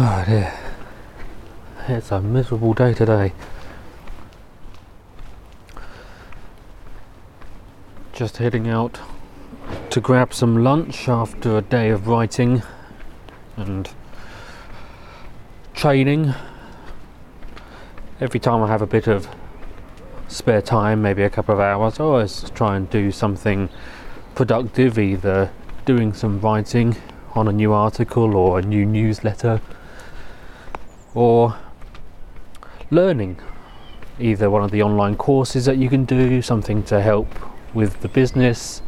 Oh dear. It's a miserable day today. Just heading out to grab some lunch after a day of writing and training. Every time I have a bit of spare time, maybe a couple of hours, I always try and do something productive, either doing some writing on a new article or a new newsletter or learning either one of the online courses that you can do, something to help with the business,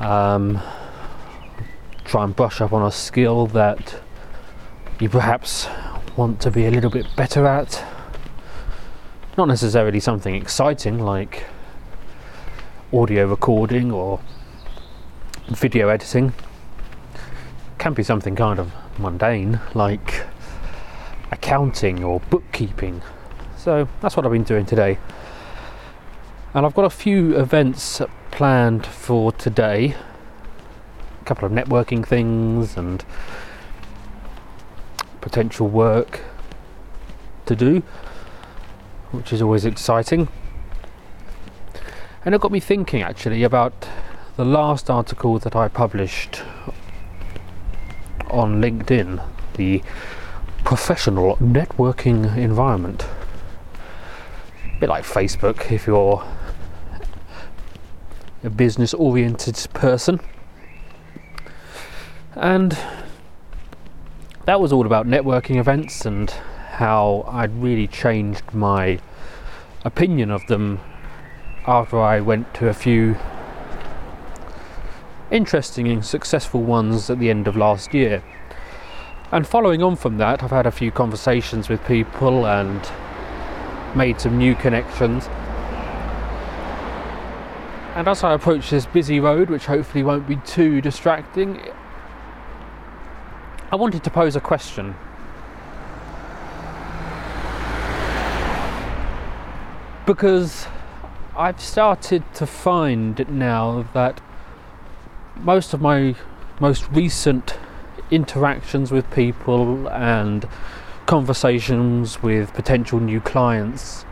um, try and brush up on a skill that you perhaps want to be a little bit better at. Not necessarily something exciting like audio recording or video editing. Can be something kind of mundane like accounting or bookkeeping. So that's what I've been doing today. And I've got a few events planned for today. A couple of networking things and potential work to do, which is always exciting. And it got me thinking actually about the last article that I published on LinkedIn, the professional networking environment. A bit like Facebook if you're a business oriented person. And that was all about networking events and how I'd really changed my opinion of them after I went to a few interesting and successful ones at the end of last year. And following on from that, I've had a few conversations with people and made some new connections. And as I approach this busy road, which hopefully won't be too distracting, I wanted to pose a question. Because I've started to find now that most of my most recent interactions with people and conversations with potential new clients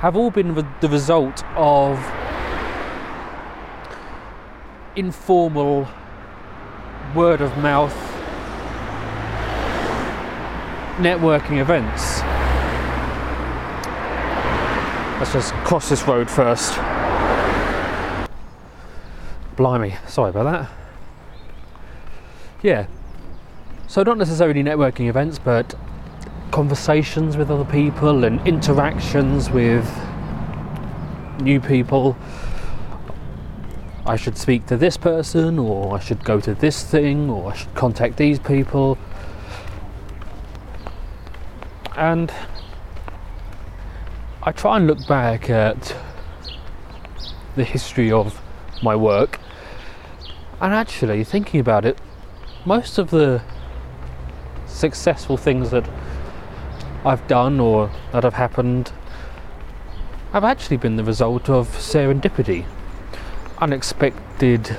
have all been the result of informal word of mouth networking events. Let's just cross this road first. Blimey, sorry about that yeah. So, not necessarily networking events, but conversations with other people and interactions with new people. I should speak to this person, or I should go to this thing, or I should contact these people. And I try and look back at the history of my work, and actually, thinking about it, most of the successful things that I've done or that have happened have actually been the result of serendipity, unexpected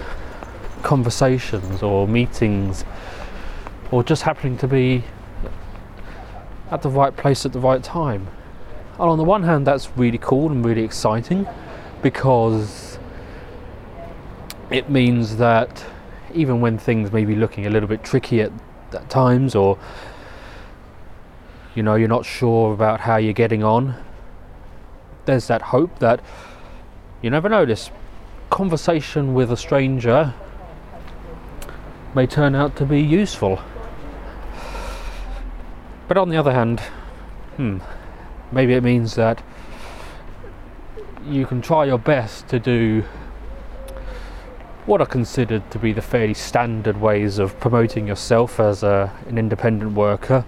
conversations or meetings, or just happening to be at the right place at the right time. And on the one hand, that's really cool and really exciting because it means that even when things may be looking a little bit tricky at, at times, or you know, you're not sure about how you're getting on, there's that hope that you never know this conversation with a stranger may turn out to be useful. But on the other hand, hmm, maybe it means that you can try your best to do what are considered to be the fairly standard ways of promoting yourself as a, an independent worker.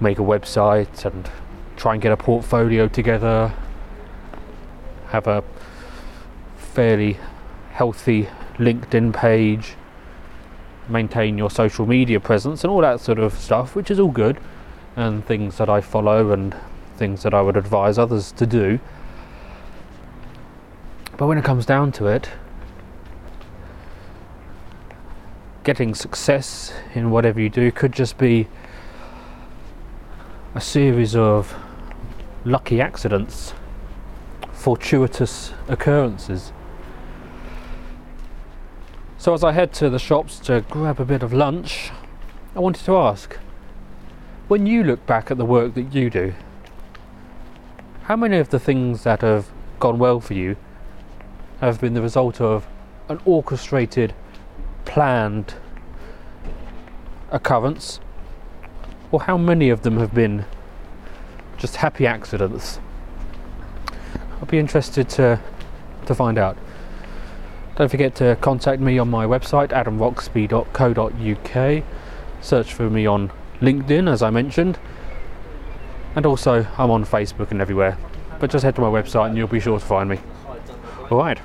Make a website and try and get a portfolio together, have a fairly healthy LinkedIn page, maintain your social media presence, and all that sort of stuff, which is all good and things that I follow and things that I would advise others to do. But when it comes down to it, getting success in whatever you do could just be a series of lucky accidents, fortuitous occurrences. So, as I head to the shops to grab a bit of lunch, I wanted to ask when you look back at the work that you do, how many of the things that have gone well for you have been the result of an orchestrated, planned occurrence? Or how many of them have been just happy accidents? I'll be interested to, to find out. Don't forget to contact me on my website, adamroxby.co.uk. Search for me on LinkedIn, as I mentioned. And also, I'm on Facebook and everywhere. But just head to my website and you'll be sure to find me. Alright,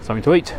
something to eat.